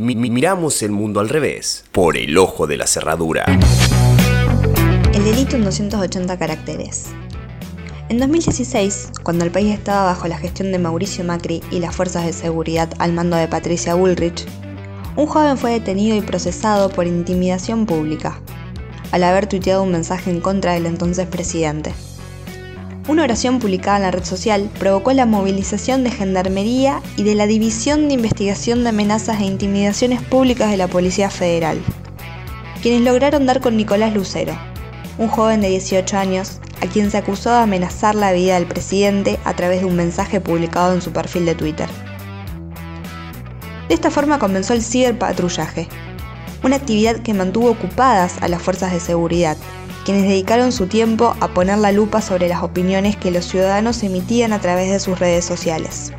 miramos el mundo al revés, por el ojo de la cerradura. El delito en 280 caracteres. En 2016, cuando el país estaba bajo la gestión de Mauricio Macri y las fuerzas de seguridad al mando de Patricia Bullrich, un joven fue detenido y procesado por intimidación pública, al haber tuiteado un mensaje en contra del entonces presidente. Una oración publicada en la red social provocó la movilización de Gendarmería y de la División de Investigación de Amenazas e Intimidaciones Públicas de la Policía Federal, quienes lograron dar con Nicolás Lucero, un joven de 18 años a quien se acusó de amenazar la vida del presidente a través de un mensaje publicado en su perfil de Twitter. De esta forma comenzó el ciberpatrullaje, una actividad que mantuvo ocupadas a las fuerzas de seguridad, quienes dedicaron su tiempo a poner la lupa sobre las opiniones que los ciudadanos emitían a través de sus redes sociales.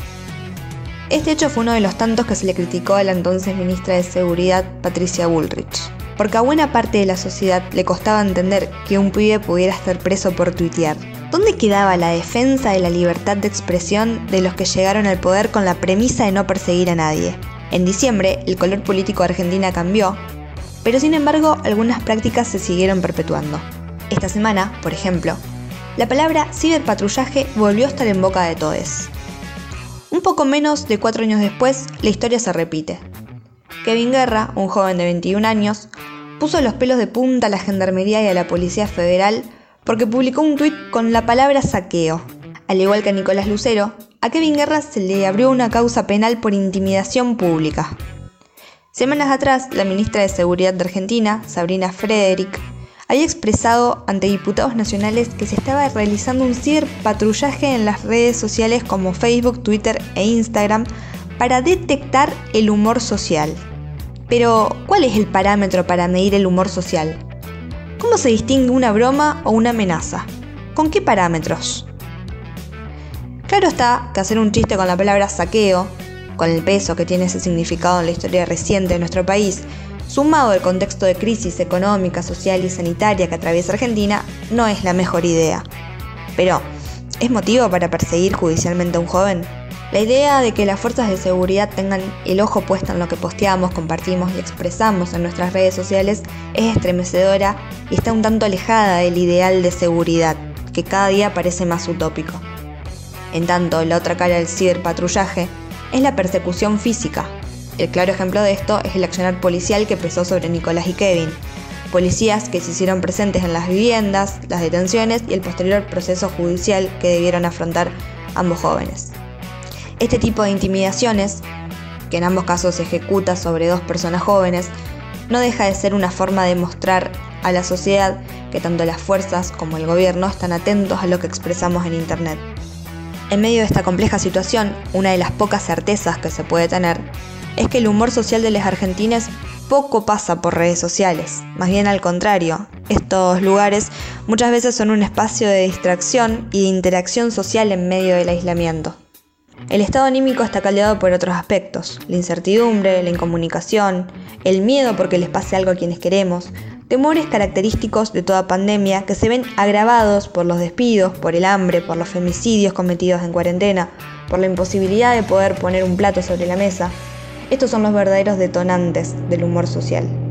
Este hecho fue uno de los tantos que se le criticó a la entonces ministra de Seguridad, Patricia Bullrich, porque a buena parte de la sociedad le costaba entender que un pibe pudiera estar preso por tuitear. ¿Dónde quedaba la defensa de la libertad de expresión de los que llegaron al poder con la premisa de no perseguir a nadie? En diciembre, el color político de Argentina cambió pero sin embargo algunas prácticas se siguieron perpetuando. Esta semana, por ejemplo, la palabra ciberpatrullaje volvió a estar en boca de todos. Un poco menos de cuatro años después, la historia se repite. Kevin Guerra, un joven de 21 años, puso los pelos de punta a la Gendarmería y a la Policía Federal porque publicó un tuit con la palabra saqueo. Al igual que a Nicolás Lucero, a Kevin Guerra se le abrió una causa penal por intimidación pública. Semanas atrás, la ministra de Seguridad de Argentina, Sabrina Frederick, había expresado ante diputados nacionales que se estaba realizando un ciberpatrullaje en las redes sociales como Facebook, Twitter e Instagram para detectar el humor social. Pero, ¿cuál es el parámetro para medir el humor social? ¿Cómo se distingue una broma o una amenaza? ¿Con qué parámetros? Claro está que hacer un chiste con la palabra saqueo con el peso que tiene ese significado en la historia reciente de nuestro país, sumado al contexto de crisis económica, social y sanitaria que atraviesa Argentina, no es la mejor idea. Pero, ¿es motivo para perseguir judicialmente a un joven? La idea de que las fuerzas de seguridad tengan el ojo puesto en lo que posteamos, compartimos y expresamos en nuestras redes sociales es estremecedora y está un tanto alejada del ideal de seguridad, que cada día parece más utópico. En tanto, la otra cara del ciberpatrullaje es la persecución física. El claro ejemplo de esto es el accionar policial que pesó sobre Nicolás y Kevin, policías que se hicieron presentes en las viviendas, las detenciones y el posterior proceso judicial que debieron afrontar ambos jóvenes. Este tipo de intimidaciones, que en ambos casos se ejecuta sobre dos personas jóvenes, no deja de ser una forma de mostrar a la sociedad que tanto las fuerzas como el gobierno están atentos a lo que expresamos en Internet. En medio de esta compleja situación, una de las pocas certezas que se puede tener es que el humor social de los argentines poco pasa por redes sociales, más bien al contrario, estos lugares muchas veces son un espacio de distracción y de interacción social en medio del aislamiento. El estado anímico está caldeado por otros aspectos, la incertidumbre, la incomunicación, el miedo porque les pase algo a quienes queremos, temores característicos de toda pandemia que se ven agravados por los despidos, por el hambre, por los femicidios cometidos en cuarentena, por la imposibilidad de poder poner un plato sobre la mesa. Estos son los verdaderos detonantes del humor social.